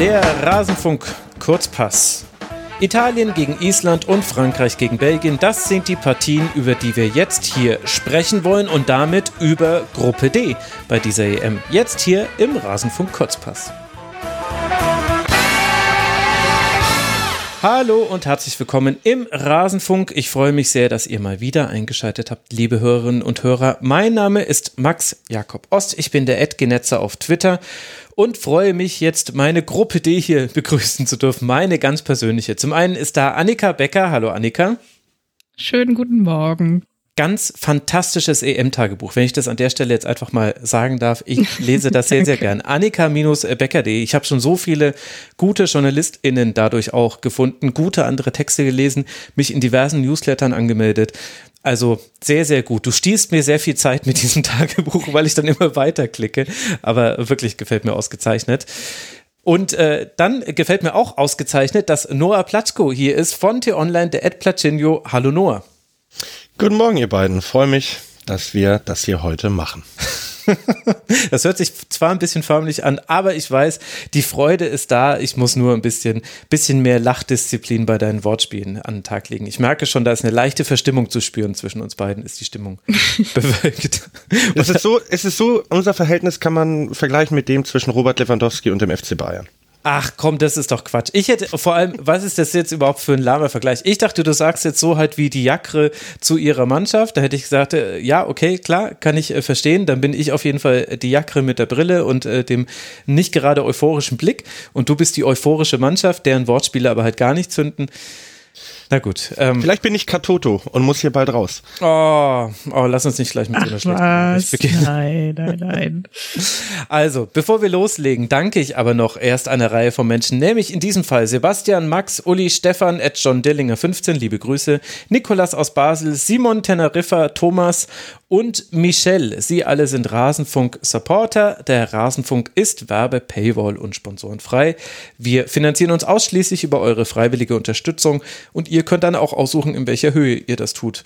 Der Rasenfunk Kurzpass. Italien gegen Island und Frankreich gegen Belgien, das sind die Partien, über die wir jetzt hier sprechen wollen und damit über Gruppe D bei dieser EM. Jetzt hier im Rasenfunk Kurzpass. Hallo und herzlich willkommen im Rasenfunk. Ich freue mich sehr, dass ihr mal wieder eingeschaltet habt, liebe Hörerinnen und Hörer. Mein Name ist Max Jakob Ost. Ich bin der Edgenetzer auf Twitter und freue mich jetzt meine Gruppe D hier begrüßen zu dürfen, meine ganz persönliche. Zum einen ist da Annika Becker. Hallo Annika. Schönen guten Morgen ganz fantastisches EM-Tagebuch, wenn ich das an der Stelle jetzt einfach mal sagen darf. Ich lese das sehr, sehr gern. Annika-becker.de. Ich habe schon so viele gute JournalistInnen dadurch auch gefunden, gute andere Texte gelesen, mich in diversen Newslettern angemeldet. Also sehr, sehr gut. Du stießt mir sehr viel Zeit mit diesem Tagebuch, weil ich dann immer weiter klicke. Aber wirklich gefällt mir ausgezeichnet. Und äh, dann gefällt mir auch ausgezeichnet, dass Noah Platschko hier ist von T-Online, der Ed Platschinho. Hallo Noah. Guten Morgen, ihr beiden. Freue mich, dass wir das hier heute machen. das hört sich zwar ein bisschen förmlich an, aber ich weiß, die Freude ist da. Ich muss nur ein bisschen, bisschen mehr Lachdisziplin bei deinen Wortspielen an den Tag legen. Ich merke schon, da ist eine leichte Verstimmung zu spüren zwischen uns beiden, ist die Stimmung bewölkt. es ist so, es ist so, unser Verhältnis kann man vergleichen mit dem zwischen Robert Lewandowski und dem FC Bayern. Ach komm, das ist doch Quatsch. Ich hätte vor allem, was ist das jetzt überhaupt für ein lahmer Vergleich? Ich dachte, du sagst jetzt so halt wie die Jakre zu ihrer Mannschaft. Da hätte ich gesagt, äh, ja, okay, klar, kann ich äh, verstehen. Dann bin ich auf jeden Fall die Jakre mit der Brille und äh, dem nicht gerade euphorischen Blick. Und du bist die euphorische Mannschaft, deren Wortspiele aber halt gar nicht zünden. Na gut. Ähm, Vielleicht bin ich Katoto und muss hier bald raus. Oh, oh lass uns nicht gleich mit Ach, so einer schlechten beginnen. Nein, nein, nein. Also, bevor wir loslegen, danke ich aber noch erst einer Reihe von Menschen, nämlich in diesem Fall Sebastian, Max, Uli, Stefan, Ed John Dillinger 15, liebe Grüße, Nikolas aus Basel, Simon Teneriffa, Thomas und Michelle. Sie alle sind Rasenfunk-Supporter. Der Rasenfunk ist Werbe, Paywall und sponsorenfrei. Wir finanzieren uns ausschließlich über eure freiwillige Unterstützung und ihr könnt dann auch aussuchen, in welcher Höhe ihr das tut.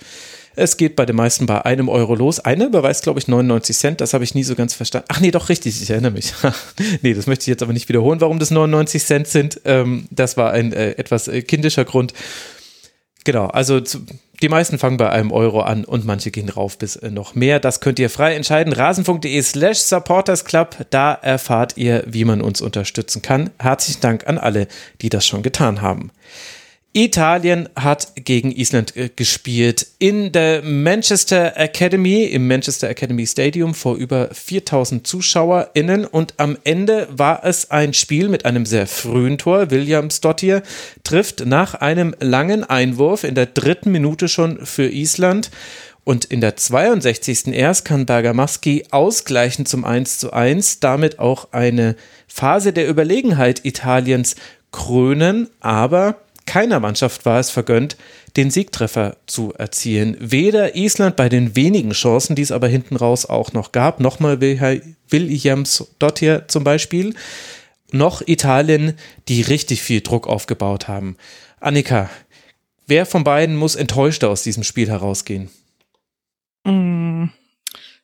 Es geht bei den meisten bei einem Euro los. Eine überweist, glaube ich, 99 Cent. Das habe ich nie so ganz verstanden. Ach nee, doch richtig, ich erinnere mich. nee, das möchte ich jetzt aber nicht wiederholen, warum das 99 Cent sind. Ähm, das war ein äh, etwas äh, kindischer Grund. Genau, also zu, die meisten fangen bei einem Euro an und manche gehen rauf bis äh, noch mehr. Das könnt ihr frei entscheiden. Rasenfunk.de slash supportersclub. Da erfahrt ihr, wie man uns unterstützen kann. Herzlichen Dank an alle, die das schon getan haben. Italien hat gegen Island äh, gespielt in der Manchester Academy, im Manchester Academy Stadium vor über 4000 ZuschauerInnen und am Ende war es ein Spiel mit einem sehr frühen Tor. Williams Dottir trifft nach einem langen Einwurf in der dritten Minute schon für Island und in der 62. erst kann Bergamaschi ausgleichen zum 1 zu 1, damit auch eine Phase der Überlegenheit Italiens krönen, aber keiner Mannschaft war es vergönnt, den Siegtreffer zu erzielen. Weder Island bei den wenigen Chancen, die es aber hinten raus auch noch gab, nochmal Williams Dottir zum Beispiel, noch Italien, die richtig viel Druck aufgebaut haben. Annika, wer von beiden muss enttäuschter aus diesem Spiel herausgehen? Mm.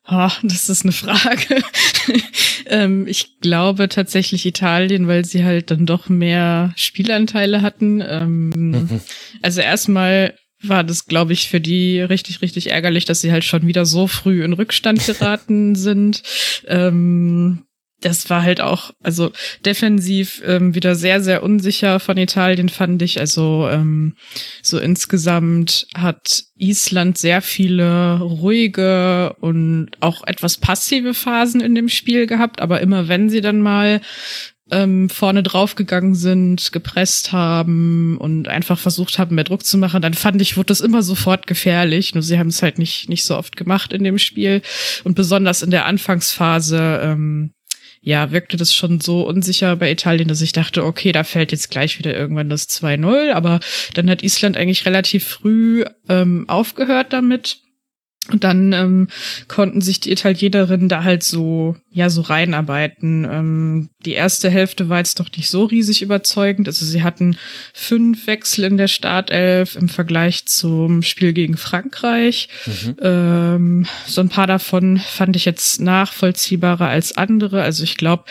Oh, das ist eine Frage. ähm, ich glaube tatsächlich Italien, weil sie halt dann doch mehr Spielanteile hatten. Ähm, mhm. Also erstmal war das, glaube ich, für die richtig, richtig ärgerlich, dass sie halt schon wieder so früh in Rückstand geraten sind. Ähm, das war halt auch, also defensiv ähm, wieder sehr, sehr unsicher von Italien, fand ich. Also ähm, so insgesamt hat Island sehr viele ruhige und auch etwas passive Phasen in dem Spiel gehabt, aber immer wenn sie dann mal ähm, vorne draufgegangen sind, gepresst haben und einfach versucht haben, mehr Druck zu machen, dann fand ich, wurde das immer sofort gefährlich. Nur sie haben es halt nicht, nicht so oft gemacht in dem Spiel. Und besonders in der Anfangsphase ähm, ja, wirkte das schon so unsicher bei Italien, dass ich dachte, okay, da fällt jetzt gleich wieder irgendwann das 2-0. Aber dann hat Island eigentlich relativ früh ähm, aufgehört damit. Und dann ähm, konnten sich die Italienerinnen da halt so, ja, so reinarbeiten. Ähm, die erste Hälfte war jetzt doch nicht so riesig überzeugend. Also sie hatten fünf Wechsel in der Startelf im Vergleich zum Spiel gegen Frankreich. Mhm. Ähm, so ein paar davon fand ich jetzt nachvollziehbarer als andere. Also ich glaube,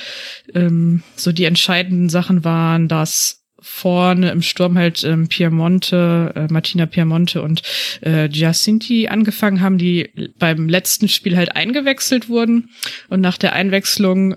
ähm, so die entscheidenden Sachen waren, dass vorne im Sturm halt ähm, Piemonte, äh, Martina Piemonte und äh, Giacinti angefangen haben, die beim letzten Spiel halt eingewechselt wurden. Und nach der Einwechslung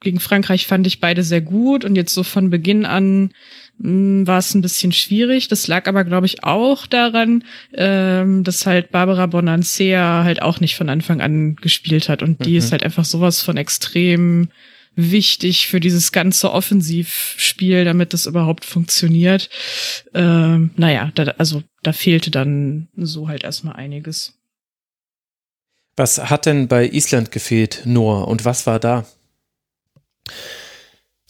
gegen Frankreich fand ich beide sehr gut und jetzt so von Beginn an hm, war es ein bisschen schwierig. Das lag aber, glaube ich, auch daran, ähm, dass halt Barbara Bonancea halt auch nicht von Anfang an gespielt hat. Und die mhm. ist halt einfach sowas von extrem wichtig für dieses ganze Offensivspiel, damit das überhaupt funktioniert. Ähm, naja, da, also da fehlte dann so halt erstmal einiges. Was hat denn bei Island gefehlt, Noah, und was war da?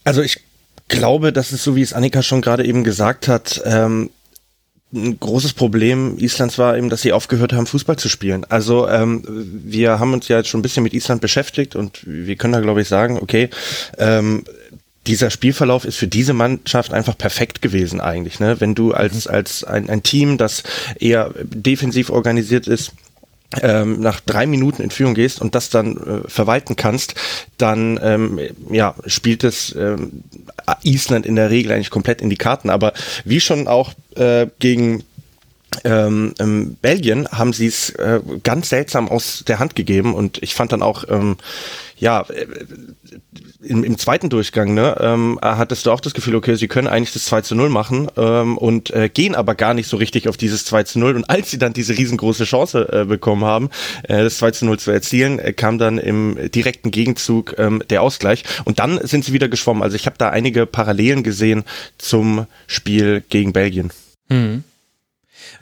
Also ich glaube, dass es so, wie es Annika schon gerade eben gesagt hat, ähm, ein großes Problem Islands war eben, dass sie aufgehört haben, Fußball zu spielen. Also ähm, wir haben uns ja jetzt schon ein bisschen mit Island beschäftigt und wir können da, glaube ich, sagen, okay, ähm, dieser Spielverlauf ist für diese Mannschaft einfach perfekt gewesen eigentlich. Ne? Wenn du als, als ein, ein Team, das eher defensiv organisiert ist, ähm, nach drei Minuten in Führung gehst und das dann äh, verwalten kannst, dann ähm, ja, spielt es ähm, Island in der Regel eigentlich komplett in die Karten. Aber wie schon auch äh, gegen ähm, ähm, Belgien haben sie es äh, ganz seltsam aus der Hand gegeben und ich fand dann auch, ähm, ja, äh, im, im zweiten Durchgang, ne, ähm, hattest du auch das Gefühl, okay, sie können eigentlich das 2 zu 0 machen ähm, und äh, gehen aber gar nicht so richtig auf dieses 2 zu 0 und als sie dann diese riesengroße Chance äh, bekommen haben, äh, das 2 zu 0 zu erzielen, äh, kam dann im direkten Gegenzug ähm, der Ausgleich und dann sind sie wieder geschwommen. Also ich habe da einige Parallelen gesehen zum Spiel gegen Belgien. Hm.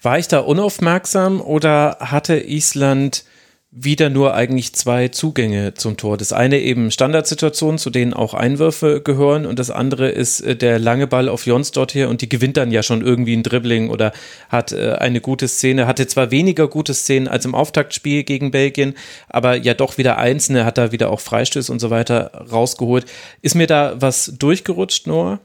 War ich da unaufmerksam oder hatte Island wieder nur eigentlich zwei Zugänge zum Tor. Das eine eben Standardsituationen, zu denen auch Einwürfe gehören und das andere ist äh, der lange Ball auf Jons dort hier und die gewinnt dann ja schon irgendwie ein Dribbling oder hat äh, eine gute Szene, hatte zwar weniger gute Szenen als im Auftaktspiel gegen Belgien, aber ja doch wieder einzelne, hat da wieder auch Freistöße und so weiter rausgeholt. Ist mir da was durchgerutscht, Noah?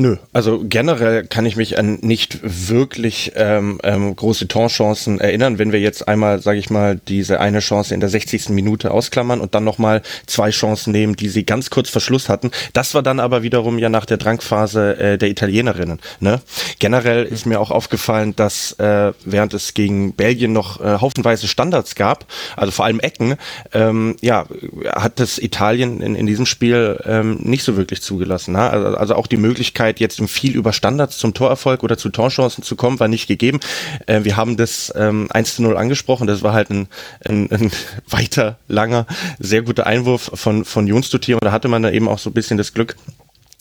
Nö, also generell kann ich mich an nicht wirklich ähm, ähm, große Torchancen erinnern, wenn wir jetzt einmal, sage ich mal, diese eine Chance in der 60. Minute ausklammern und dann nochmal zwei Chancen nehmen, die sie ganz kurz vor Schluss hatten. Das war dann aber wiederum ja nach der Drangphase äh, der Italienerinnen. Ne? Generell ist mir auch aufgefallen, dass äh, während es gegen Belgien noch äh, haufenweise Standards gab, also vor allem Ecken, ähm, ja, hat das Italien in, in diesem Spiel ähm, nicht so wirklich zugelassen. Ne? Also, also auch die Möglichkeit, Möglichkeit, jetzt viel über Standards zum Torerfolg oder zu Torchancen zu kommen, war nicht gegeben. Äh, wir haben das ähm, 1 zu 0 angesprochen. Das war halt ein, ein, ein weiter, langer, sehr guter Einwurf von, von Jons Und da hatte man da eben auch so ein bisschen das Glück,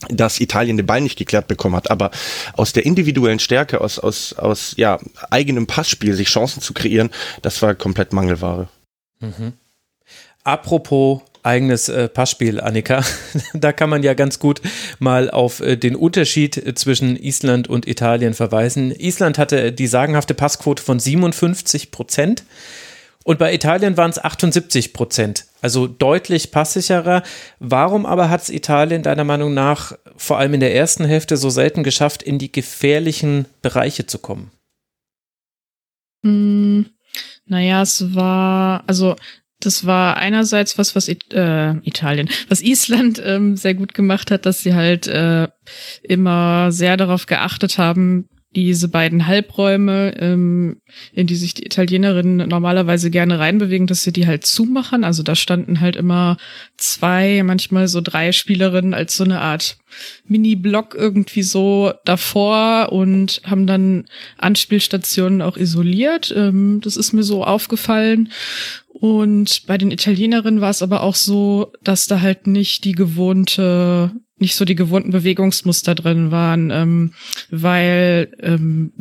dass Italien den Ball nicht geklärt bekommen hat. Aber aus der individuellen Stärke, aus, aus, aus ja, eigenem Passspiel, sich Chancen zu kreieren, das war komplett Mangelware. Mhm. Apropos eigenes äh, Passspiel, Annika. da kann man ja ganz gut mal auf äh, den Unterschied äh, zwischen Island und Italien verweisen. Island hatte die sagenhafte Passquote von 57 Prozent und bei Italien waren es 78 Prozent. Also deutlich passsicherer. Warum aber hat es Italien deiner Meinung nach vor allem in der ersten Hälfte so selten geschafft, in die gefährlichen Bereiche zu kommen? Hm, naja, es war, also das war einerseits was, was It äh, Italien, was Island ähm, sehr gut gemacht hat, dass sie halt äh, immer sehr darauf geachtet haben, diese beiden Halbräume, ähm, in die sich die Italienerinnen normalerweise gerne reinbewegen, dass sie die halt zumachen. Also da standen halt immer zwei, manchmal so drei Spielerinnen als so eine Art Mini-Block irgendwie so davor und haben dann Anspielstationen auch isoliert. Ähm, das ist mir so aufgefallen. Und bei den Italienerinnen war es aber auch so, dass da halt nicht die gewohnte, nicht so die gewohnten Bewegungsmuster drin waren, ähm, weil ähm,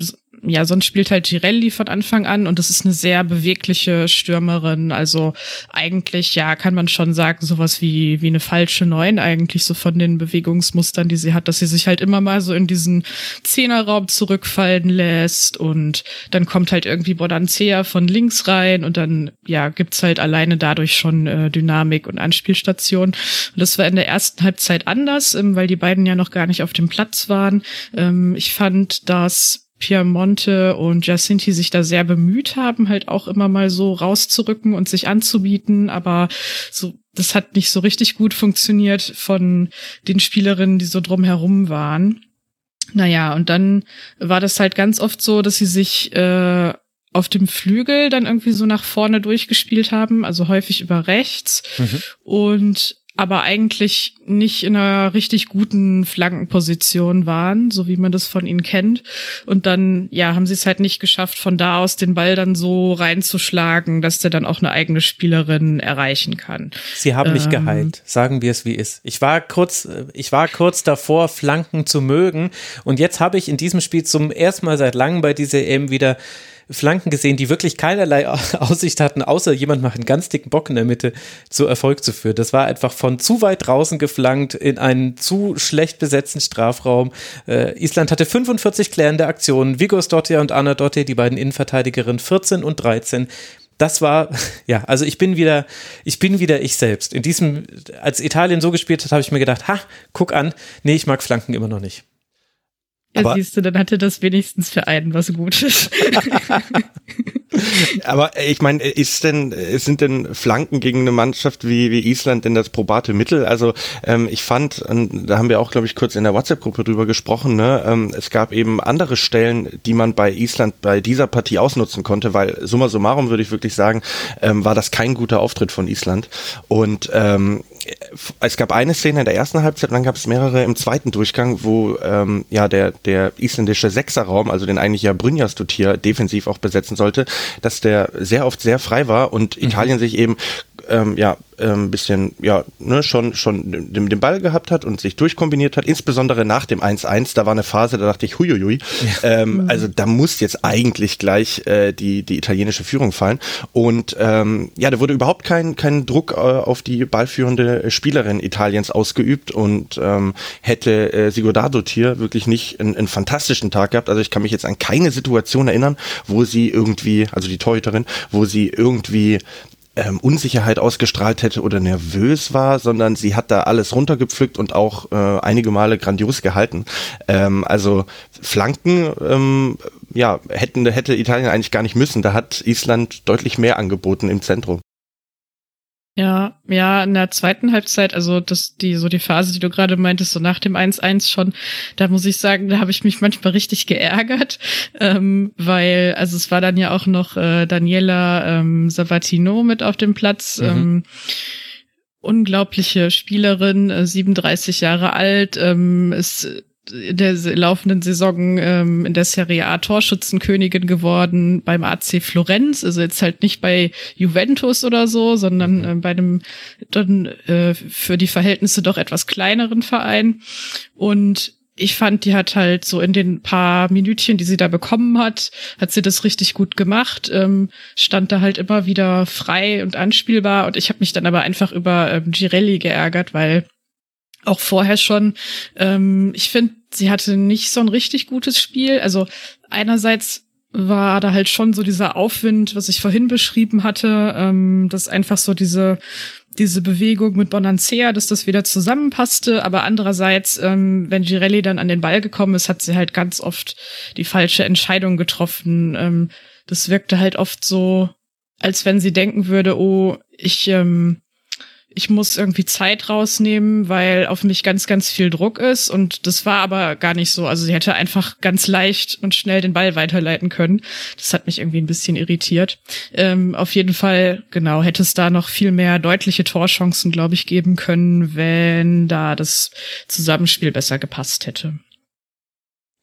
ja, sonst spielt halt Girelli von Anfang an und das ist eine sehr bewegliche Stürmerin. Also eigentlich, ja, kann man schon sagen, sowas wie, wie eine falsche Neun eigentlich so von den Bewegungsmustern, die sie hat, dass sie sich halt immer mal so in diesen Zehnerraum zurückfallen lässt und dann kommt halt irgendwie Bodancea von links rein und dann, ja, gibt's halt alleine dadurch schon äh, Dynamik und Anspielstation. Und das war in der ersten Halbzeit anders, ähm, weil die beiden ja noch gar nicht auf dem Platz waren. Ähm, ich fand, dass Piemonte und Jacinti sich da sehr bemüht haben, halt auch immer mal so rauszurücken und sich anzubieten, aber so, das hat nicht so richtig gut funktioniert von den Spielerinnen, die so drumherum waren. Naja, und dann war das halt ganz oft so, dass sie sich äh, auf dem Flügel dann irgendwie so nach vorne durchgespielt haben, also häufig über rechts. Mhm. Und aber eigentlich nicht in einer richtig guten Flankenposition waren, so wie man das von ihnen kennt. Und dann, ja, haben sie es halt nicht geschafft, von da aus den Ball dann so reinzuschlagen, dass der dann auch eine eigene Spielerin erreichen kann. Sie haben mich ähm, geheilt, sagen wir es wie ist. Ich war kurz, ich war kurz davor, Flanken zu mögen. Und jetzt habe ich in diesem Spiel zum ersten Mal seit langem bei dieser EM wieder Flanken gesehen, die wirklich keinerlei Aussicht hatten, außer jemand macht einen ganz dicken Bock in der Mitte zu Erfolg zu führen. Das war einfach von zu weit draußen geflankt in einen zu schlecht besetzten Strafraum. Äh, Island hatte 45 klärende Aktionen. Vigos Dottir und Anna Dottir, die beiden Innenverteidigerinnen, 14 und 13 das war, ja, also ich bin wieder, ich bin wieder ich selbst. In diesem, als Italien so gespielt hat, habe ich mir gedacht, ha, guck an, nee, ich mag Flanken immer noch nicht. Ja, aber, siehst du, dann hatte das wenigstens für einen was Gutes. aber ich meine, ist denn, sind denn Flanken gegen eine Mannschaft wie, wie Island denn das probate Mittel? Also ähm, ich fand, da haben wir auch, glaube ich, kurz in der WhatsApp-Gruppe drüber gesprochen, ne? Ähm, es gab eben andere Stellen, die man bei Island bei dieser Partie ausnutzen konnte, weil summa summarum würde ich wirklich sagen, ähm, war das kein guter Auftritt von Island. Und ähm, es gab eine Szene in der ersten Halbzeit, dann gab es mehrere im zweiten Durchgang, wo ähm, ja der der isländische Sechserraum, also den eigentlich ja Brynjas hier defensiv auch besetzen sollte, dass der sehr oft sehr frei war und mhm. Italien sich eben ähm, ja ein ähm, bisschen ja ne, schon schon den, den Ball gehabt hat und sich durchkombiniert hat, insbesondere nach dem 1-1, da war eine Phase, da dachte ich, huiuiui, ja. ähm, mhm. also da muss jetzt eigentlich gleich äh, die die italienische Führung fallen und ähm, ja, da wurde überhaupt kein kein Druck äh, auf die ballführende Spielerin Italiens ausgeübt und ähm, hätte äh, Sigurdardo hier wirklich nicht einen, einen fantastischen Tag gehabt, also ich kann mich jetzt an keine Situation erinnern, wo sie irgendwie, also die Torhüterin, wo sie irgendwie ähm, Unsicherheit ausgestrahlt hätte oder nervös war, sondern sie hat da alles runtergepflückt und auch äh, einige Male grandios gehalten. Ähm, also Flanken, ähm, ja, hätten, hätte Italien eigentlich gar nicht müssen. Da hat Island deutlich mehr angeboten im Zentrum. Ja, ja, in der zweiten Halbzeit, also das, die, so die Phase, die du gerade meintest, so nach dem 1-1 schon, da muss ich sagen, da habe ich mich manchmal richtig geärgert, ähm, weil, also es war dann ja auch noch äh, Daniela ähm, Sabatino mit auf dem Platz. Mhm. Ähm, unglaubliche Spielerin, äh, 37 Jahre alt, ähm, ist der laufenden Saison ähm, in der Serie A Torschützenkönigin geworden beim AC Florenz, also jetzt halt nicht bei Juventus oder so, sondern mhm. äh, bei einem dann äh, für die Verhältnisse doch etwas kleineren Verein. Und ich fand, die hat halt so in den paar Minütchen, die sie da bekommen hat, hat sie das richtig gut gemacht, ähm, stand da halt immer wieder frei und anspielbar und ich habe mich dann aber einfach über ähm, Girelli geärgert, weil auch vorher schon. Ähm, ich finde, sie hatte nicht so ein richtig gutes Spiel. Also einerseits war da halt schon so dieser Aufwind, was ich vorhin beschrieben hatte, ähm, dass einfach so diese diese Bewegung mit Bonancea, dass das wieder zusammenpasste, aber andererseits, ähm, wenn Girelli dann an den Ball gekommen ist, hat sie halt ganz oft die falsche Entscheidung getroffen. Ähm, das wirkte halt oft so, als wenn sie denken würde, oh, ich ähm, ich muss irgendwie Zeit rausnehmen, weil auf mich ganz, ganz viel Druck ist. Und das war aber gar nicht so. Also sie hätte einfach ganz leicht und schnell den Ball weiterleiten können. Das hat mich irgendwie ein bisschen irritiert. Ähm, auf jeden Fall, genau, hätte es da noch viel mehr deutliche Torchancen, glaube ich, geben können, wenn da das Zusammenspiel besser gepasst hätte.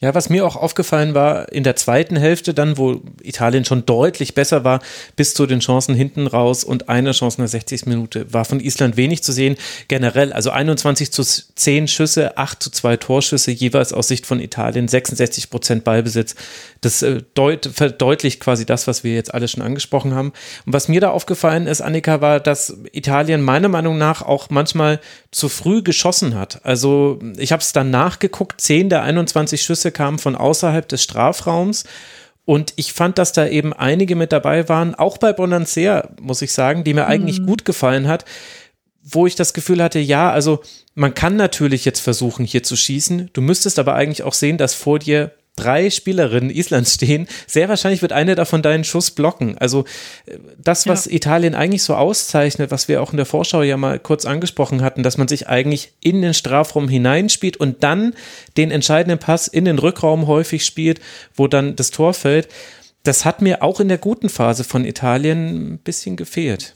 Ja, was mir auch aufgefallen war, in der zweiten Hälfte dann, wo Italien schon deutlich besser war, bis zu den Chancen hinten raus und eine Chance in der 60. Minute, war von Island wenig zu sehen. Generell, also 21 zu 10 Schüsse, 8 zu 2 Torschüsse, jeweils aus Sicht von Italien, 66 Prozent Ballbesitz. Das äh, deut verdeutlicht quasi das, was wir jetzt alle schon angesprochen haben. Und was mir da aufgefallen ist, Annika, war, dass Italien meiner Meinung nach auch manchmal zu früh geschossen hat. Also ich habe es dann nachgeguckt, 10 der 21 Schüsse kamen von außerhalb des Strafraums. Und ich fand, dass da eben einige mit dabei waren, auch bei Bonancea, muss ich sagen, die mir eigentlich mhm. gut gefallen hat, wo ich das Gefühl hatte, ja, also man kann natürlich jetzt versuchen, hier zu schießen. Du müsstest aber eigentlich auch sehen, dass vor dir drei Spielerinnen Islands stehen, sehr wahrscheinlich wird eine davon deinen Schuss blocken. Also äh, das, was ja. Italien eigentlich so auszeichnet, was wir auch in der Vorschau ja mal kurz angesprochen hatten, dass man sich eigentlich in den Strafraum hineinspielt und dann den entscheidenden Pass in den Rückraum häufig spielt, wo dann das Tor fällt. Das hat mir auch in der guten Phase von Italien ein bisschen gefehlt.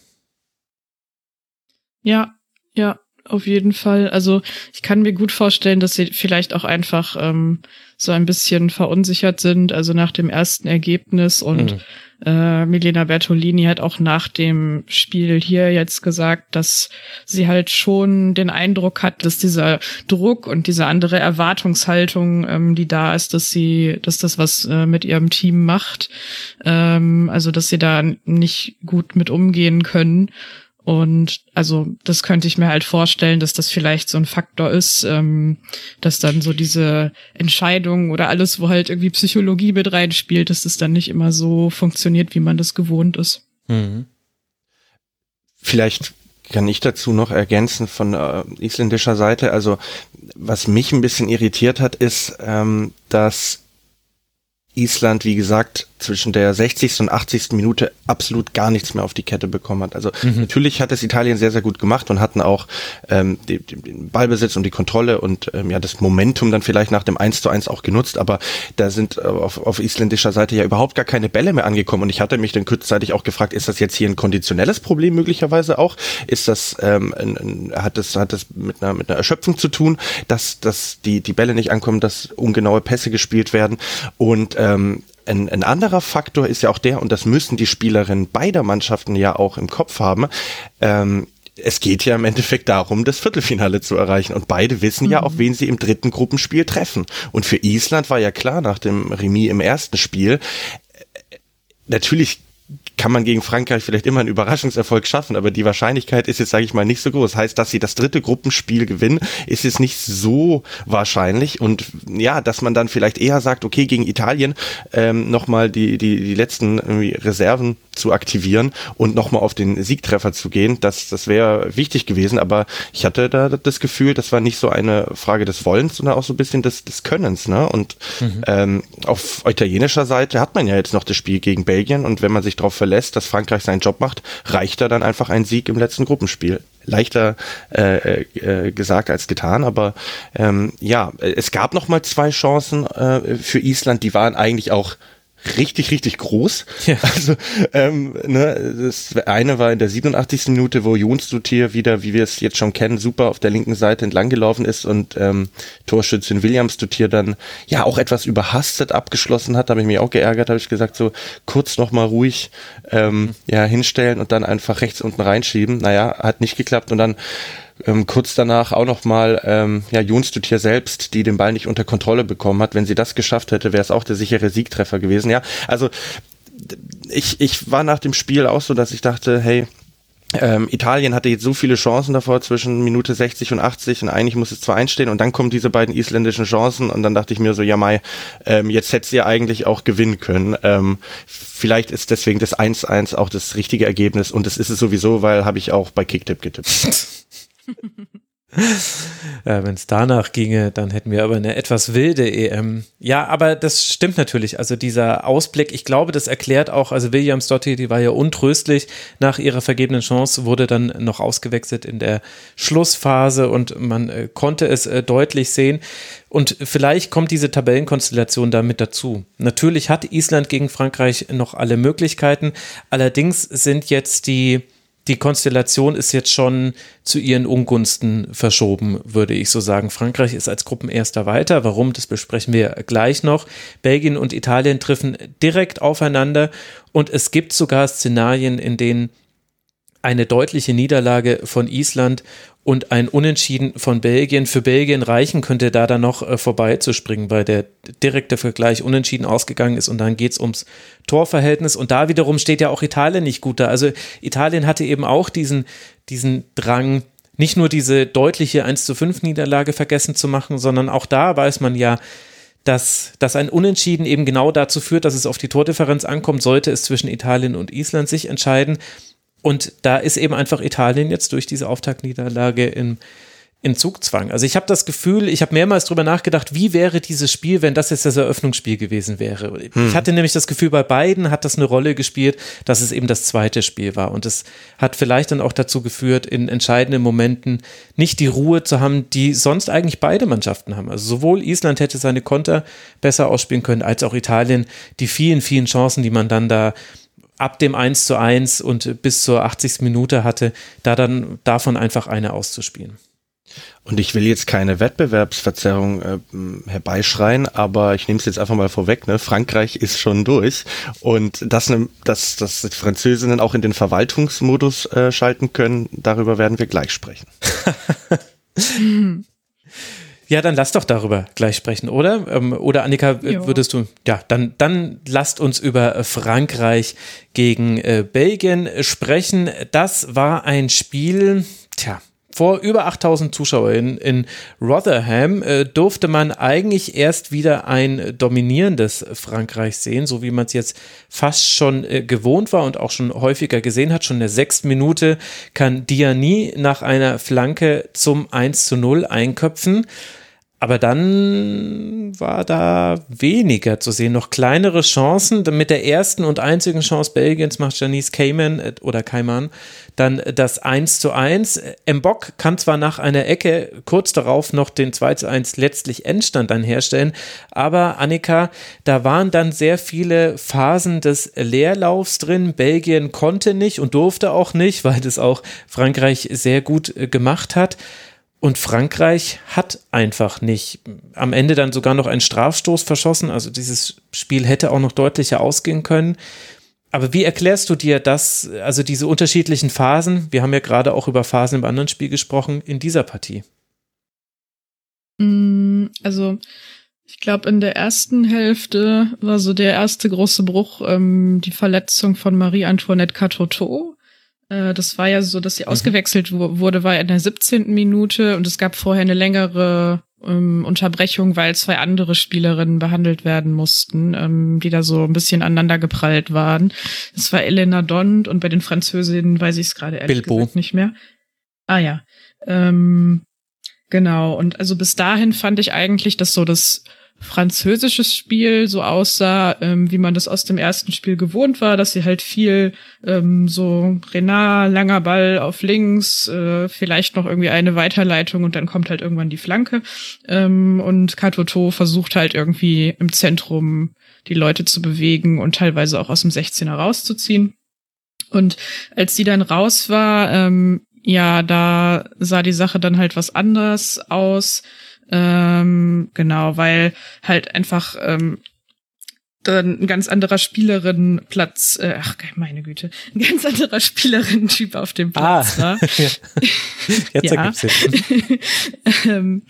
Ja, ja, auf jeden Fall. Also ich kann mir gut vorstellen, dass sie vielleicht auch einfach ähm, so ein bisschen verunsichert sind. Also nach dem ersten Ergebnis und mhm. äh, Milena Bertolini hat auch nach dem Spiel hier jetzt gesagt, dass sie halt schon den Eindruck hat, dass dieser Druck und diese andere Erwartungshaltung, ähm, die da ist, dass sie, dass das was äh, mit ihrem Team macht. Ähm, also dass sie da nicht gut mit umgehen können. Und also das könnte ich mir halt vorstellen, dass das vielleicht so ein Faktor ist, ähm, dass dann so diese Entscheidung oder alles, wo halt irgendwie Psychologie mit reinspielt, dass das dann nicht immer so funktioniert, wie man das gewohnt ist. Mhm. Vielleicht kann ich dazu noch ergänzen von äh, isländischer Seite. Also was mich ein bisschen irritiert hat, ist, ähm, dass Island, wie gesagt, zwischen der 60. und 80. Minute absolut gar nichts mehr auf die Kette bekommen hat. Also mhm. natürlich hat es Italien sehr, sehr gut gemacht und hatten auch ähm, den, den Ballbesitz und die Kontrolle und ähm, ja das Momentum dann vielleicht nach dem 1 zu 1 auch genutzt, aber da sind äh, auf, auf isländischer Seite ja überhaupt gar keine Bälle mehr angekommen und ich hatte mich dann kurzzeitig auch gefragt, ist das jetzt hier ein konditionelles Problem möglicherweise auch? Ist das, ähm, ein, ein, hat das, hat das mit einer, mit einer Erschöpfung zu tun, dass, dass die, die Bälle nicht ankommen, dass ungenaue Pässe gespielt werden und ähm, ein, ein anderer Faktor ist ja auch der, und das müssen die Spielerinnen beider Mannschaften ja auch im Kopf haben, ähm, es geht ja im Endeffekt darum, das Viertelfinale zu erreichen. Und beide wissen mhm. ja, auf wen sie im dritten Gruppenspiel treffen. Und für Island war ja klar nach dem Remis im ersten Spiel, äh, natürlich kann man gegen Frankreich vielleicht immer einen Überraschungserfolg schaffen, aber die Wahrscheinlichkeit ist jetzt, sage ich mal, nicht so groß. Heißt, dass sie das dritte Gruppenspiel gewinnen, ist jetzt nicht so wahrscheinlich. Und ja, dass man dann vielleicht eher sagt, okay, gegen Italien ähm, nochmal die, die, die letzten Reserven zu aktivieren und nochmal auf den Siegtreffer zu gehen, das, das wäre wichtig gewesen. Aber ich hatte da das Gefühl, das war nicht so eine Frage des Wollens, sondern auch so ein bisschen des, des Könnens. Ne? Und mhm. ähm, auf italienischer Seite hat man ja jetzt noch das Spiel gegen Belgien und wenn man sich darauf verlässt, dass Frankreich seinen Job macht, reicht da dann einfach ein Sieg im letzten Gruppenspiel leichter äh, äh, gesagt als getan, aber ähm, ja, es gab noch mal zwei Chancen äh, für Island, die waren eigentlich auch richtig, richtig groß. Ja. Also ähm, ne, das eine war in der 87. Minute, wo Jonsdottir wieder, wie wir es jetzt schon kennen, super auf der linken Seite entlang gelaufen ist und ähm, Torschützin Williams Dottir dann ja auch etwas überhastet abgeschlossen hat. Da habe ich mich auch geärgert, habe ich gesagt, so kurz nochmal ruhig ähm, mhm. ja hinstellen und dann einfach rechts unten reinschieben. Naja, hat nicht geklappt und dann ähm, kurz danach auch nochmal ähm, ja, Jonstutier selbst, die den Ball nicht unter Kontrolle bekommen hat. Wenn sie das geschafft hätte, wäre es auch der sichere Siegtreffer gewesen. Ja, also ich, ich war nach dem Spiel auch so, dass ich dachte, hey, ähm, Italien hatte jetzt so viele Chancen davor zwischen Minute 60 und 80 und eigentlich muss es zwar einstehen und dann kommen diese beiden isländischen Chancen und dann dachte ich mir so, ja Mai, ähm, jetzt hätte sie eigentlich auch gewinnen können. Ähm, vielleicht ist deswegen das 1-1 auch das richtige Ergebnis und das ist es sowieso, weil habe ich auch bei Kicktip getippt. äh, Wenn es danach ginge, dann hätten wir aber eine etwas wilde EM. Ja, aber das stimmt natürlich. Also dieser Ausblick, ich glaube, das erklärt auch, also Williams Dotti, die war ja untröstlich nach ihrer vergebenen Chance, wurde dann noch ausgewechselt in der Schlussphase und man äh, konnte es äh, deutlich sehen. Und vielleicht kommt diese Tabellenkonstellation damit dazu. Natürlich hat Island gegen Frankreich noch alle Möglichkeiten. Allerdings sind jetzt die die Konstellation ist jetzt schon zu ihren Ungunsten verschoben, würde ich so sagen. Frankreich ist als Gruppenerster weiter. Warum, das besprechen wir gleich noch. Belgien und Italien treffen direkt aufeinander und es gibt sogar Szenarien, in denen eine deutliche Niederlage von Island und ein Unentschieden von Belgien für Belgien reichen könnte, da dann noch äh, vorbeizuspringen, weil der direkte Vergleich unentschieden ausgegangen ist und dann geht es ums Torverhältnis und da wiederum steht ja auch Italien nicht gut da. Also Italien hatte eben auch diesen, diesen Drang, nicht nur diese deutliche 1 zu 5 Niederlage vergessen zu machen, sondern auch da weiß man ja, dass, dass ein Unentschieden eben genau dazu führt, dass es auf die Tordifferenz ankommt, sollte es zwischen Italien und Island sich entscheiden. Und da ist eben einfach Italien jetzt durch diese Auftaktniederlage in, in Zugzwang. Also ich habe das Gefühl, ich habe mehrmals drüber nachgedacht, wie wäre dieses Spiel, wenn das jetzt das Eröffnungsspiel gewesen wäre. Hm. Ich hatte nämlich das Gefühl, bei beiden hat das eine Rolle gespielt, dass es eben das zweite Spiel war. Und es hat vielleicht dann auch dazu geführt, in entscheidenden Momenten nicht die Ruhe zu haben, die sonst eigentlich beide Mannschaften haben. Also sowohl Island hätte seine Konter besser ausspielen können, als auch Italien die vielen, vielen Chancen, die man dann da ab dem 1 zu 1 und bis zur 80. Minute hatte, da dann davon einfach eine auszuspielen. Und ich will jetzt keine Wettbewerbsverzerrung äh, herbeischreien, aber ich nehme es jetzt einfach mal vorweg, ne? Frankreich ist schon durch. Und dass, ne, dass, dass die Französinnen auch in den Verwaltungsmodus äh, schalten können, darüber werden wir gleich sprechen. Ja, dann lass doch darüber gleich sprechen, oder? Ähm, oder Annika, jo. würdest du, ja, dann, dann lasst uns über Frankreich gegen äh, Belgien sprechen. Das war ein Spiel, tja, vor über 8000 Zuschauern in Rotherham äh, durfte man eigentlich erst wieder ein dominierendes Frankreich sehen, so wie man es jetzt fast schon äh, gewohnt war und auch schon häufiger gesehen hat. Schon in der sechsten Minute kann Diani nach einer Flanke zum 1 zu 0 einköpfen. Aber dann war da weniger zu sehen, noch kleinere Chancen. Mit der ersten und einzigen Chance Belgiens macht Janice Cayman äh, oder Kaiman dann das 1 zu 1. Mbok kann zwar nach einer Ecke kurz darauf noch den 2 zu 1 letztlich Endstand dann herstellen, aber Annika, da waren dann sehr viele Phasen des Leerlaufs drin. Belgien konnte nicht und durfte auch nicht, weil das auch Frankreich sehr gut äh, gemacht hat. Und Frankreich hat einfach nicht am Ende dann sogar noch einen Strafstoß verschossen. Also dieses Spiel hätte auch noch deutlicher ausgehen können. Aber wie erklärst du dir das, also diese unterschiedlichen Phasen? Wir haben ja gerade auch über Phasen im anderen Spiel gesprochen, in dieser Partie. Mm, also, ich glaube, in der ersten Hälfte war so der erste große Bruch ähm, die Verletzung von Marie-Antoinette Catoteau. Äh, das war ja so, dass sie mhm. ausgewechselt wurde, war in der 17. Minute und es gab vorher eine längere ähm, Unterbrechung, weil zwei andere Spielerinnen behandelt werden mussten, ähm, die da so ein bisschen aneinander geprallt waren. Das war Elena Dont und bei den Französinnen weiß ich es gerade ehrlich Bilbo. gesagt nicht mehr. Ah ja. Ähm, genau. Und also bis dahin fand ich eigentlich, dass so das französisches Spiel so aussah, ähm, wie man das aus dem ersten Spiel gewohnt war, dass sie halt viel ähm, so Renard, langer Ball auf links, äh, vielleicht noch irgendwie eine Weiterleitung und dann kommt halt irgendwann die Flanke. Ähm, und Katoto versucht halt irgendwie im Zentrum die Leute zu bewegen und teilweise auch aus dem 16er rauszuziehen. Und als die dann raus war, ähm, ja, da sah die Sache dann halt was anders aus. Ähm, genau, weil halt einfach ähm, dann ein ganz anderer Spielerinnenplatz, äh, ach meine Güte, ein ganz anderer Spielerinnen-Typ auf dem Platz ah, war. Jetzt ja. ähm,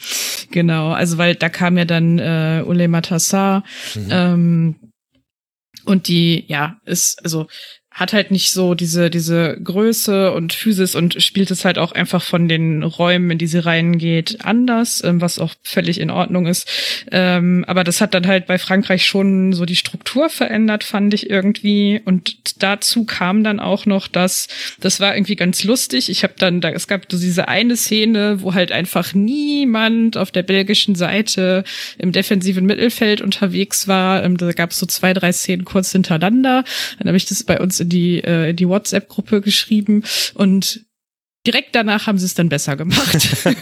genau, also weil da kam ja dann äh, Ule Matassar mhm. ähm, und die, ja, ist, also hat halt nicht so diese, diese Größe und Physis und spielt es halt auch einfach von den Räumen, in die sie reingeht, anders, ähm, was auch völlig in Ordnung ist. Ähm, aber das hat dann halt bei Frankreich schon so die Struktur verändert, fand ich irgendwie. Und dazu kam dann auch noch, dass, das war irgendwie ganz lustig. Ich habe dann, da, es gab so diese eine Szene, wo halt einfach niemand auf der belgischen Seite im defensiven Mittelfeld unterwegs war. Ähm, da gab es so zwei, drei Szenen kurz hintereinander. Dann habe ich das bei uns in die, äh, die WhatsApp-Gruppe geschrieben und direkt danach haben sie es dann besser gemacht.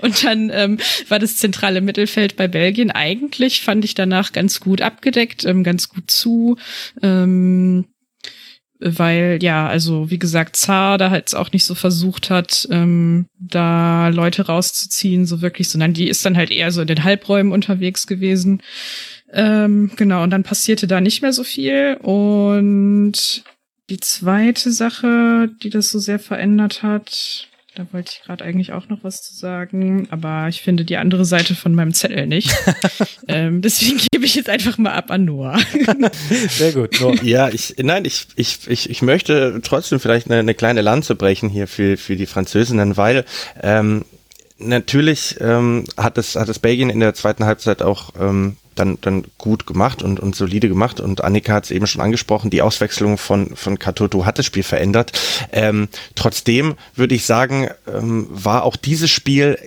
und dann ähm, war das zentrale Mittelfeld bei Belgien eigentlich, fand ich danach ganz gut abgedeckt, ähm, ganz gut zu. Ähm, weil ja, also wie gesagt, Zar da halt auch nicht so versucht hat, ähm, da Leute rauszuziehen, so wirklich, sondern die ist dann halt eher so in den Halbräumen unterwegs gewesen. Ähm, genau, und dann passierte da nicht mehr so viel. Und die zweite Sache, die das so sehr verändert hat, da wollte ich gerade eigentlich auch noch was zu sagen, aber ich finde die andere Seite von meinem Zettel nicht. ähm, deswegen gebe ich jetzt einfach mal ab an Noah. Sehr gut. Noah. Ja, ich, nein, ich, ich, ich, ich möchte trotzdem vielleicht eine, eine kleine Lanze brechen hier für, für die Französinnen, weil ähm, natürlich ähm, hat es hat es Belgien in der zweiten Halbzeit auch ähm, dann, dann gut gemacht und, und solide gemacht. Und Annika hat es eben schon angesprochen, die Auswechslung von, von Katoto hat das Spiel verändert. Ähm, trotzdem würde ich sagen, ähm, war auch dieses Spiel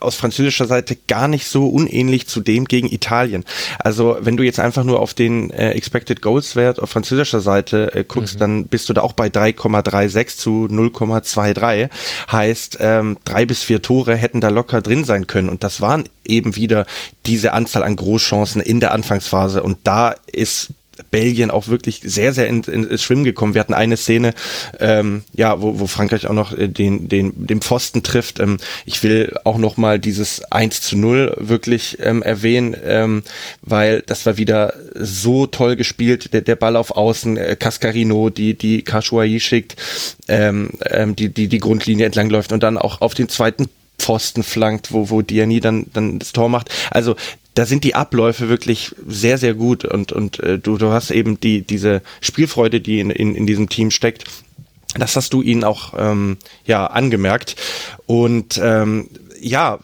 aus französischer Seite gar nicht so unähnlich zu dem gegen Italien. Also wenn du jetzt einfach nur auf den äh, Expected Goals Wert auf französischer Seite äh, guckst, mhm. dann bist du da auch bei 3,36 zu 0,23. Heißt, ähm, drei bis vier Tore hätten da locker drin sein können. Und das waren eben wieder diese Anzahl an Großchancen in der Anfangsphase. Und da ist Belgien auch wirklich sehr, sehr ins in, ins Schwimmen gekommen. Wir hatten eine Szene, ähm, ja, wo, wo Frankreich auch noch äh, den, den, den Pfosten trifft. Ähm, ich will auch noch mal dieses 1 zu 0 wirklich ähm, erwähnen, ähm, weil das war wieder so toll gespielt. Der, der Ball auf Außen, äh, Cascarino, die, die Kashuai schickt, ähm, ähm, die, die die Grundlinie entlang läuft und dann auch auf den zweiten Pfosten flankt, wo, wo Diani dann, dann das Tor macht. Also da sind die Abläufe wirklich sehr, sehr gut und, und äh, du, du hast eben die, diese Spielfreude, die in, in, in diesem Team steckt. Das hast du ihnen auch ähm, ja angemerkt. Und ähm, ja,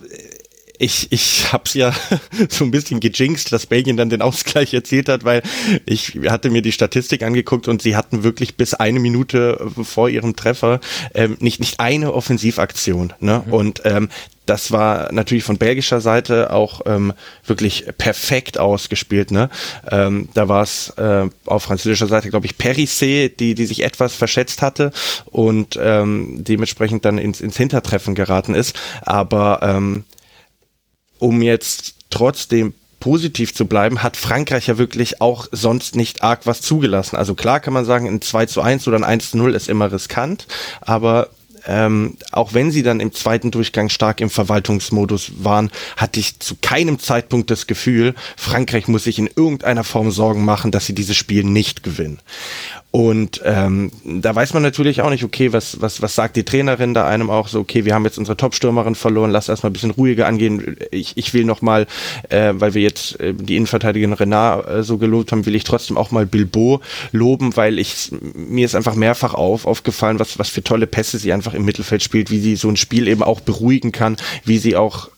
ich, ich habe es ja so ein bisschen gejinxt, dass Belgien dann den Ausgleich erzielt hat, weil ich hatte mir die Statistik angeguckt und sie hatten wirklich bis eine Minute vor ihrem Treffer ähm, nicht, nicht eine Offensivaktion. Ne? Mhm. Und ähm, das war natürlich von belgischer Seite auch ähm, wirklich perfekt ausgespielt. Ne? Ähm, da war es äh, auf französischer Seite, glaube ich, Perissé, die, die sich etwas verschätzt hatte und ähm, dementsprechend dann ins, ins Hintertreffen geraten ist. Aber ähm, um jetzt trotzdem positiv zu bleiben, hat Frankreich ja wirklich auch sonst nicht arg was zugelassen. Also klar kann man sagen, ein 2 zu 1 oder ein 1 zu 0 ist immer riskant, aber ähm, auch wenn sie dann im zweiten Durchgang stark im Verwaltungsmodus waren, hatte ich zu keinem Zeitpunkt das Gefühl, Frankreich muss sich in irgendeiner Form Sorgen machen, dass sie dieses Spiel nicht gewinnen. Und ähm, da weiß man natürlich auch nicht, okay, was, was, was sagt die Trainerin da einem auch so, okay, wir haben jetzt unsere Top-Stürmerin verloren, lass erstmal ein bisschen ruhiger angehen. Ich, ich will nochmal, äh, weil wir jetzt äh, die Innenverteidigerin Renard äh, so gelobt haben, will ich trotzdem auch mal Bilbo loben, weil ich mir ist einfach mehrfach auf, aufgefallen, was, was für tolle Pässe sie einfach im Mittelfeld spielt, wie sie so ein Spiel eben auch beruhigen kann, wie sie auch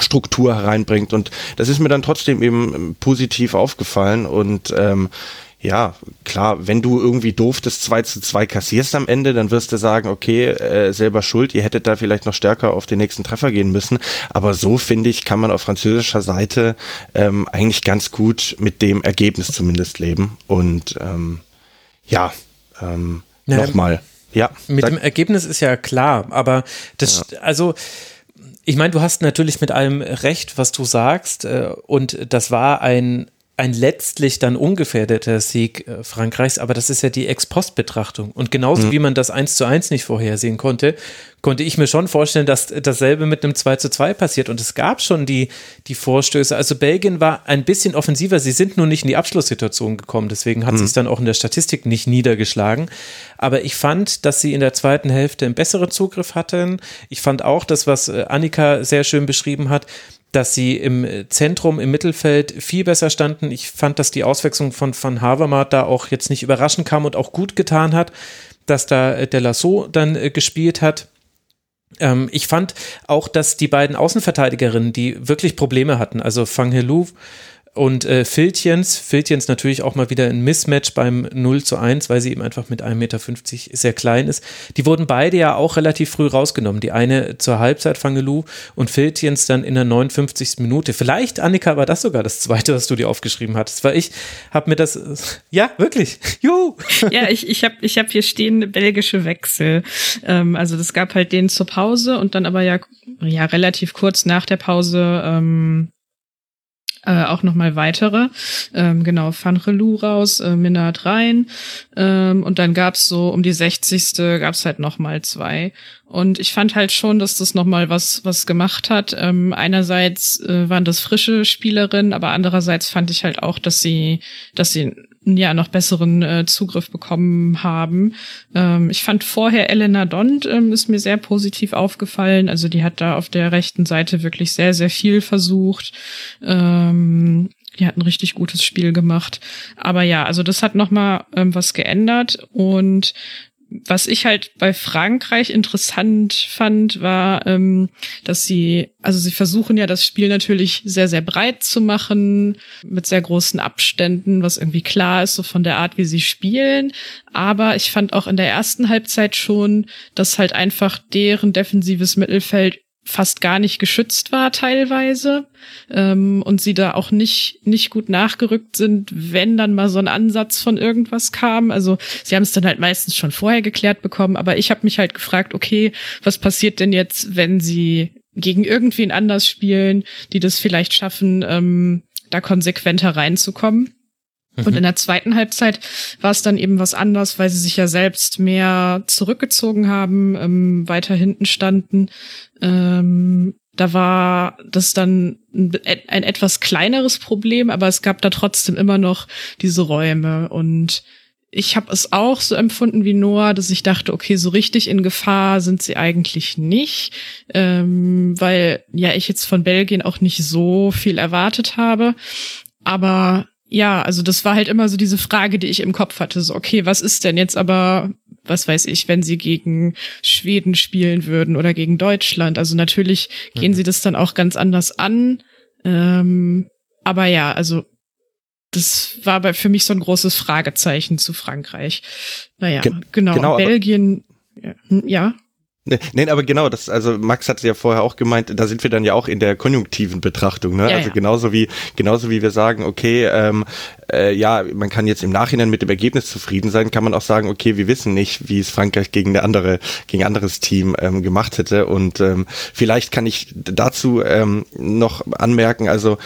Struktur hereinbringt. Und das ist mir dann trotzdem eben positiv aufgefallen und ähm, ja, klar, wenn du irgendwie doof das 2 zu 2 kassierst am Ende, dann wirst du sagen, okay, äh, selber schuld, ihr hättet da vielleicht noch stärker auf den nächsten Treffer gehen müssen. Aber so, finde ich, kann man auf französischer Seite ähm, eigentlich ganz gut mit dem Ergebnis zumindest leben. Und ähm, ja, ähm, ja nochmal. Ja, mit dem Ergebnis ist ja klar, aber das, ja. also ich meine, du hast natürlich mit allem recht, was du sagst, äh, und das war ein ein letztlich dann ungefährdeter Sieg äh, Frankreichs, aber das ist ja die Ex-Post-Betrachtung. Und genauso mhm. wie man das 1 zu 1 nicht vorhersehen konnte, konnte ich mir schon vorstellen, dass dasselbe mit einem 2 zu 2 passiert. Und es gab schon die, die Vorstöße. Also Belgien war ein bisschen offensiver. Sie sind nur nicht in die Abschlusssituation gekommen. Deswegen hat mhm. sich dann auch in der Statistik nicht niedergeschlagen. Aber ich fand, dass sie in der zweiten Hälfte einen besseren Zugriff hatten. Ich fand auch das, was äh, Annika sehr schön beschrieben hat, dass sie im Zentrum, im Mittelfeld viel besser standen. Ich fand, dass die Auswechslung von Van Havermaet da auch jetzt nicht überraschend kam und auch gut getan hat, dass da äh, Delasso dann äh, gespielt hat. Ähm, ich fand auch, dass die beiden Außenverteidigerinnen, die wirklich Probleme hatten, also Fang Helou und äh, Filtjens, Filtjens natürlich auch mal wieder ein Mismatch beim 0 zu 1, weil sie eben einfach mit 1,50 Meter sehr klein ist. Die wurden beide ja auch relativ früh rausgenommen. Die eine zur Halbzeit Fangelu und Filtjens dann in der 59. Minute. Vielleicht, Annika, war das sogar das zweite, was du dir aufgeschrieben hattest, weil ich habe mir das, ja, wirklich, juhu. Ja, ich, ich habe ich hab hier stehende belgische Wechsel. Ähm, also das gab halt den zur Pause und dann aber ja, ja relativ kurz nach der Pause ähm, äh, auch nochmal weitere. Ähm, genau, Van Relou raus, äh, Minard rein. Ähm, und dann gab's so um die 60. gab's halt nochmal zwei. Und ich fand halt schon, dass das nochmal was, was gemacht hat. Ähm, einerseits äh, waren das frische Spielerinnen, aber andererseits fand ich halt auch, dass sie, dass sie ja noch besseren äh, Zugriff bekommen haben. Ähm, ich fand vorher Elena Dont ähm, ist mir sehr positiv aufgefallen. Also die hat da auf der rechten Seite wirklich sehr, sehr viel versucht. Ähm, die hat ein richtig gutes Spiel gemacht. Aber ja, also das hat nochmal ähm, was geändert und was ich halt bei Frankreich interessant fand, war, ähm, dass sie, also sie versuchen ja das Spiel natürlich sehr, sehr breit zu machen, mit sehr großen Abständen, was irgendwie klar ist, so von der Art, wie sie spielen. Aber ich fand auch in der ersten Halbzeit schon, dass halt einfach deren defensives Mittelfeld fast gar nicht geschützt war teilweise ähm, und sie da auch nicht nicht gut nachgerückt sind, wenn dann mal so ein Ansatz von irgendwas kam. Also sie haben es dann halt meistens schon vorher geklärt bekommen, aber ich habe mich halt gefragt, okay, was passiert denn jetzt, wenn sie gegen irgendwen anders spielen, die das vielleicht schaffen, ähm, da konsequenter reinzukommen? Und in der zweiten Halbzeit war es dann eben was anderes, weil sie sich ja selbst mehr zurückgezogen haben, ähm, weiter hinten standen. Ähm, da war das dann ein, ein, etwas kleineres Problem, aber es gab da trotzdem immer noch diese Räume. Und ich habe es auch so empfunden wie Noah, dass ich dachte, okay, so richtig in Gefahr sind sie eigentlich nicht, ähm, weil ja ich jetzt von Belgien auch nicht so viel erwartet habe. Aber ja, also das war halt immer so diese Frage, die ich im Kopf hatte. So, okay, was ist denn jetzt aber, was weiß ich, wenn sie gegen Schweden spielen würden oder gegen Deutschland? Also natürlich gehen mhm. sie das dann auch ganz anders an. Ähm, aber ja, also das war bei, für mich so ein großes Fragezeichen zu Frankreich. Naja, Ge genau. genau Belgien, ja. Ja. Nein, aber genau, das, also Max hat ja vorher auch gemeint, da sind wir dann ja auch in der konjunktiven Betrachtung, ne? Ja, also ja. genauso wie, genauso wie wir sagen, okay, ähm, äh, ja, man kann jetzt im Nachhinein mit dem Ergebnis zufrieden sein, kann man auch sagen, okay, wir wissen nicht, wie es Frankreich gegen eine andere, gegen ein anderes Team ähm, gemacht hätte. Und ähm, vielleicht kann ich dazu ähm, noch anmerken, also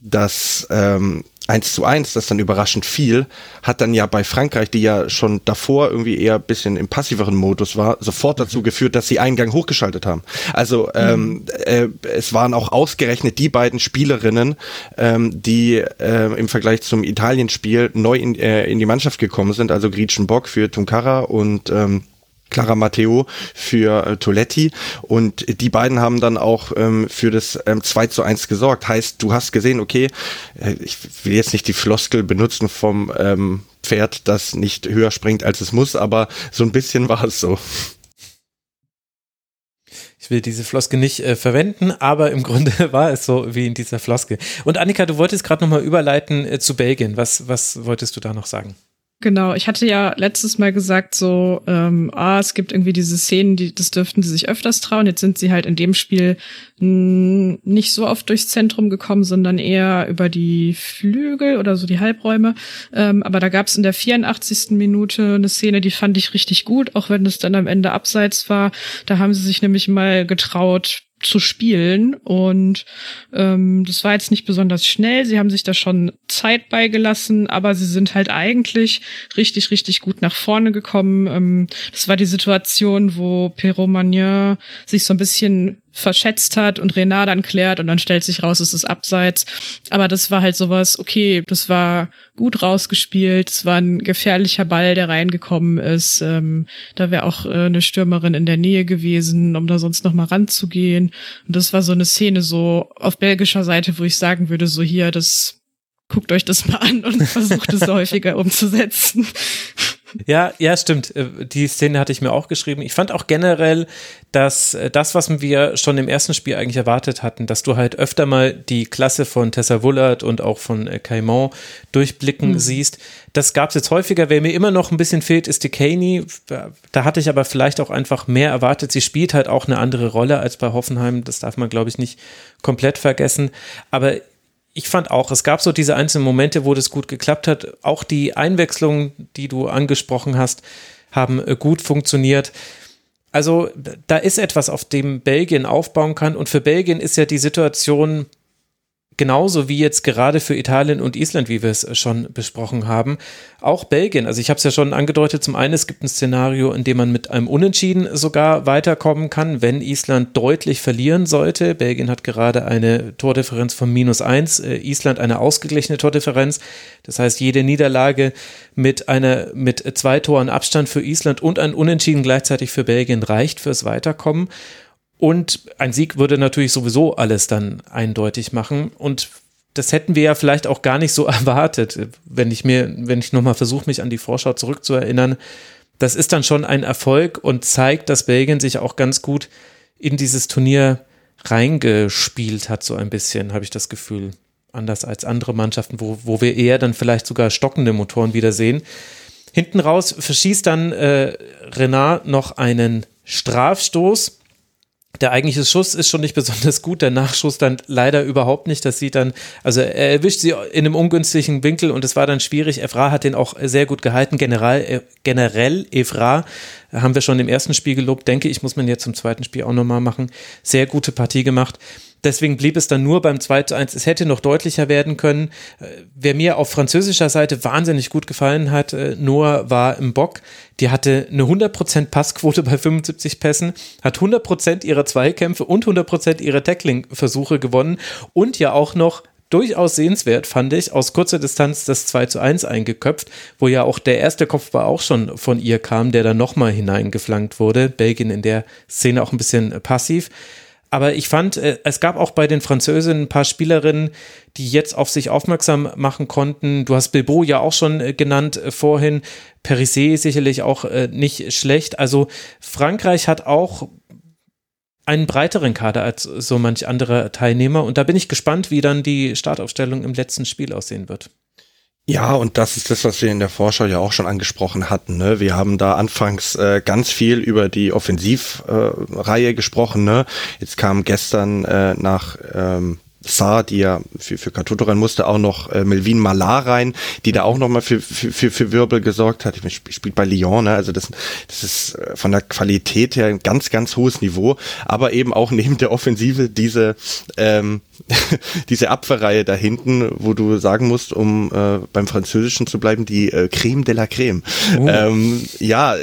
dass ähm, 1 zu 1, das dann überraschend viel, hat dann ja bei Frankreich, die ja schon davor irgendwie eher bisschen im passiveren Modus war, sofort dazu mhm. geführt, dass sie Eingang hochgeschaltet haben. Also ähm, mhm. äh, es waren auch ausgerechnet die beiden Spielerinnen, ähm, die äh, im Vergleich zum Italienspiel neu in, äh, in die Mannschaft gekommen sind, also Gretchen Bock für Tunkara und ähm, Clara Matteo für äh, Toletti und die beiden haben dann auch ähm, für das ähm, 2 zu 1 gesorgt. Heißt, du hast gesehen, okay, äh, ich will jetzt nicht die Floskel benutzen vom ähm, Pferd, das nicht höher springt, als es muss, aber so ein bisschen war es so. Ich will diese Floske nicht äh, verwenden, aber im Grunde war es so wie in dieser Floske. Und Annika, du wolltest gerade nochmal überleiten äh, zu Belgien. Was, was wolltest du da noch sagen? Genau, ich hatte ja letztes Mal gesagt, so, ähm, ah, es gibt irgendwie diese Szenen, die, das dürften sie sich öfters trauen. Jetzt sind sie halt in dem Spiel mh, nicht so oft durchs Zentrum gekommen, sondern eher über die Flügel oder so die Halbräume. Ähm, aber da gab es in der 84. Minute eine Szene, die fand ich richtig gut, auch wenn es dann am Ende abseits war. Da haben sie sich nämlich mal getraut, zu spielen. Und ähm, das war jetzt nicht besonders schnell. Sie haben sich da schon Zeit beigelassen, aber sie sind halt eigentlich richtig, richtig gut nach vorne gekommen. Ähm, das war die Situation, wo Perrault Magnin sich so ein bisschen verschätzt hat und Renard dann klärt und dann stellt sich raus, es ist abseits. Aber das war halt sowas, okay, das war gut rausgespielt, es war ein gefährlicher Ball, der reingekommen ist. Ähm, da wäre auch äh, eine Stürmerin in der Nähe gewesen, um da sonst noch mal ranzugehen. Und das war so eine Szene so auf belgischer Seite, wo ich sagen würde, so hier, das guckt euch das mal an und versucht es häufiger umzusetzen. Ja, ja, stimmt. Äh, die Szene hatte ich mir auch geschrieben. Ich fand auch generell, dass äh, das, was wir schon im ersten Spiel eigentlich erwartet hatten, dass du halt öfter mal die Klasse von Tessa Wullard und auch von äh, Caimont durchblicken mhm. siehst. Das gab es jetzt häufiger. Wer mir immer noch ein bisschen fehlt, ist die Kaney. Da hatte ich aber vielleicht auch einfach mehr erwartet. Sie spielt halt auch eine andere Rolle als bei Hoffenheim. Das darf man, glaube ich, nicht komplett vergessen. Aber ich fand auch, es gab so diese einzelnen Momente, wo das gut geklappt hat. Auch die Einwechslungen, die du angesprochen hast, haben äh, gut funktioniert. Also da ist etwas, auf dem Belgien aufbauen kann. Und für Belgien ist ja die Situation genauso wie jetzt gerade für Italien und Island, wie wir es schon besprochen haben, auch Belgien. Also ich habe es ja schon angedeutet, zum einen, es gibt ein Szenario, in dem man mit einem Unentschieden sogar weiterkommen kann, wenn Island deutlich verlieren sollte. Belgien hat gerade eine Tordifferenz von minus eins, äh, Island eine ausgeglichene Tordifferenz. Das heißt, jede Niederlage mit einer, mit zwei Toren Abstand für Island und ein Unentschieden gleichzeitig für Belgien reicht fürs Weiterkommen. Und ein Sieg würde natürlich sowieso alles dann eindeutig machen. Und das hätten wir ja vielleicht auch gar nicht so erwartet, wenn ich mir, wenn ich nochmal versuche, mich an die Vorschau zurückzuerinnern. Das ist dann schon ein Erfolg und zeigt, dass Belgien sich auch ganz gut in dieses Turnier reingespielt hat, so ein bisschen, habe ich das Gefühl. Anders als andere Mannschaften, wo, wo wir eher dann vielleicht sogar stockende Motoren wieder sehen. Hinten raus verschießt dann äh, Renard noch einen Strafstoß der eigentliche Schuss ist schon nicht besonders gut, der Nachschuss dann leider überhaupt nicht. Das sieht dann, also er erwischt sie in einem ungünstigen Winkel und es war dann schwierig. Evra hat den auch sehr gut gehalten. General, äh, generell Evra haben wir schon im ersten Spiel gelobt, denke ich, muss man jetzt zum zweiten Spiel auch nochmal machen. Sehr gute Partie gemacht. Deswegen blieb es dann nur beim 2 zu 1. Es hätte noch deutlicher werden können. Äh, wer mir auf französischer Seite wahnsinnig gut gefallen hat, äh, Noah war im Bock. Die hatte eine 100% Passquote bei 75 Pässen, hat 100% ihrer Zweikämpfe und 100% ihrer Tackling-Versuche gewonnen und ja auch noch durchaus sehenswert, fand ich, aus kurzer Distanz das 2 zu 1 eingeköpft, wo ja auch der erste Kopfball auch schon von ihr kam, der dann nochmal hineingeflankt wurde. Belgien in der Szene auch ein bisschen passiv. Aber ich fand, äh, es gab auch bei den Französinnen ein paar Spielerinnen, die jetzt auf sich aufmerksam machen konnten. Du hast Bilbo ja auch schon äh, genannt äh, vorhin. Perisset sicherlich auch nicht schlecht. Also Frankreich hat auch einen breiteren Kader als so manch andere Teilnehmer. Und da bin ich gespannt, wie dann die Startaufstellung im letzten Spiel aussehen wird. Ja, und das ist das, was wir in der Vorschau ja auch schon angesprochen hatten. Ne? Wir haben da anfangs äh, ganz viel über die Offensivreihe äh, gesprochen. Ne? Jetzt kam gestern äh, nach ähm, Saar, die ja für, für Katuto rein musste, auch noch äh, Melvin Malar rein, die da auch nochmal für, für, für, Wirbel gesorgt hat. Ich spielt bei Lyon, ne? also das, das ist äh, von der Qualität her ein ganz, ganz hohes Niveau, aber eben auch neben der Offensive diese, ähm, diese Abwehrreihe da hinten, wo du sagen musst, um äh, beim Französischen zu bleiben, die äh, Creme de la Creme. Oh. Ähm, ja,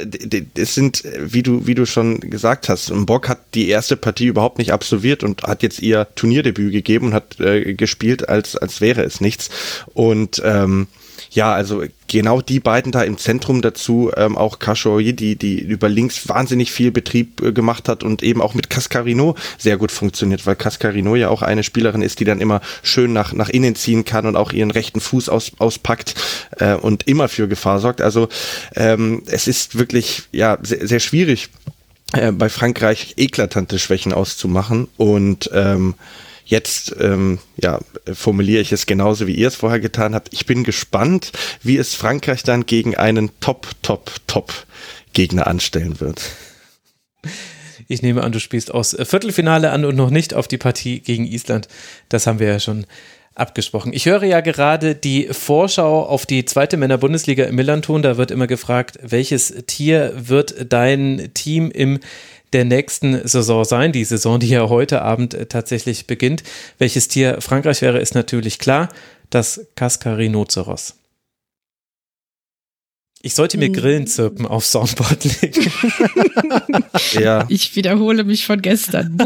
es sind, wie du, wie du schon gesagt hast, Bock hat die erste Partie überhaupt nicht absolviert und hat jetzt ihr Turnierdebüt gegeben und hat äh, gespielt, als, als wäre es nichts. Und ähm, ja, also genau die beiden da im Zentrum dazu, ähm, auch Kashoyi, die, die über links wahnsinnig viel Betrieb äh, gemacht hat und eben auch mit Cascarino sehr gut funktioniert, weil Cascarino ja auch eine Spielerin ist, die dann immer schön nach, nach innen ziehen kann und auch ihren rechten Fuß aus, auspackt äh, und immer für Gefahr sorgt. Also ähm, es ist wirklich ja sehr, sehr schwierig, äh, bei Frankreich eklatante Schwächen auszumachen und ähm, Jetzt ähm, ja, formuliere ich es genauso, wie ihr es vorher getan habt. Ich bin gespannt, wie es Frankreich dann gegen einen Top, Top, Top Gegner anstellen wird. Ich nehme an, du spielst aus Viertelfinale an und noch nicht auf die Partie gegen Island. Das haben wir ja schon abgesprochen. Ich höre ja gerade die Vorschau auf die zweite Männer-Bundesliga im Millanton. Da wird immer gefragt, welches Tier wird dein Team im der nächsten Saison sein, die Saison, die ja heute Abend äh, tatsächlich beginnt. Welches Tier Frankreich wäre, ist natürlich klar, das Cascarinoceros. Ich sollte mir hm. Grillenzirpen auf Soundboard legen. ja. Ich wiederhole mich von gestern.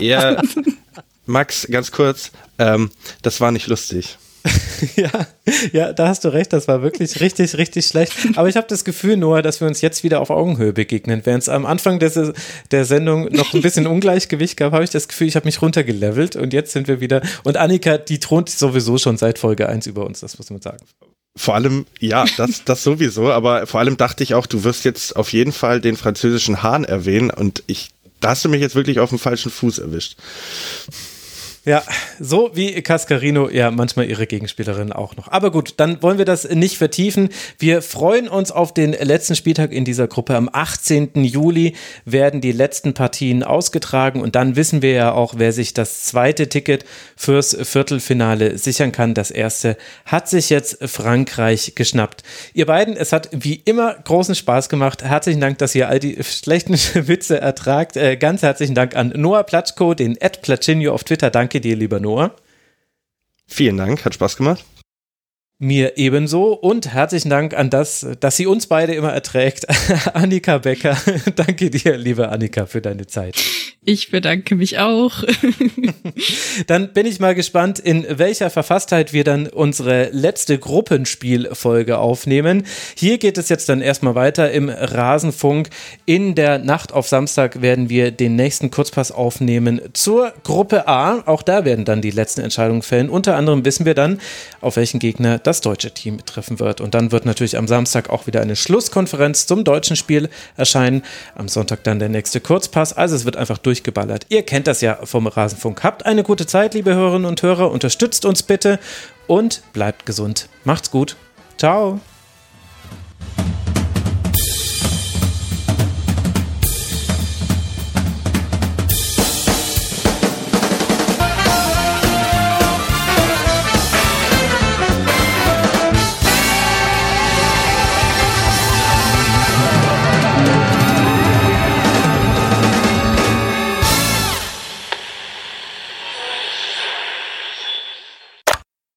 ja, Max, ganz kurz, ähm, das war nicht lustig. ja, ja, da hast du recht, das war wirklich richtig, richtig schlecht. Aber ich habe das Gefühl, Noah, dass wir uns jetzt wieder auf Augenhöhe begegnen. Während es am Anfang des, der Sendung noch ein bisschen Ungleichgewicht gab, habe ich das Gefühl, ich habe mich runtergelevelt und jetzt sind wir wieder. Und Annika, die thront sowieso schon seit Folge 1 über uns, das muss man sagen. Vor allem, ja, das, das sowieso, aber vor allem dachte ich auch, du wirst jetzt auf jeden Fall den französischen Hahn erwähnen und ich, da hast du mich jetzt wirklich auf dem falschen Fuß erwischt. Ja, so wie Cascarino ja manchmal ihre Gegenspielerin auch noch. Aber gut, dann wollen wir das nicht vertiefen. Wir freuen uns auf den letzten Spieltag in dieser Gruppe. Am 18. Juli werden die letzten Partien ausgetragen und dann wissen wir ja auch, wer sich das zweite Ticket fürs Viertelfinale sichern kann. Das erste hat sich jetzt Frankreich geschnappt. Ihr beiden, es hat wie immer großen Spaß gemacht. Herzlichen Dank, dass ihr all die schlechten Witze ertragt. Äh, ganz herzlichen Dank an Noah Platschko, den Ed Platschinho auf Twitter. Danke Danke dir, lieber Noah. Vielen Dank, hat Spaß gemacht. Mir ebenso und herzlichen Dank an das, dass sie uns beide immer erträgt. Annika Becker, danke dir, liebe Annika, für deine Zeit. Ich bedanke mich auch. dann bin ich mal gespannt, in welcher Verfasstheit wir dann unsere letzte Gruppenspielfolge aufnehmen. Hier geht es jetzt dann erstmal weiter im Rasenfunk. In der Nacht auf Samstag werden wir den nächsten Kurzpass aufnehmen zur Gruppe A. Auch da werden dann die letzten Entscheidungen fällen. Unter anderem wissen wir dann, auf welchen Gegner das deutsche Team treffen wird. Und dann wird natürlich am Samstag auch wieder eine Schlusskonferenz zum deutschen Spiel erscheinen. Am Sonntag dann der nächste Kurzpass. Also es wird einfach durchgeballert. Ihr kennt das ja vom Rasenfunk. Habt eine gute Zeit, liebe Hörerinnen und Hörer. Unterstützt uns bitte und bleibt gesund. Macht's gut. Ciao.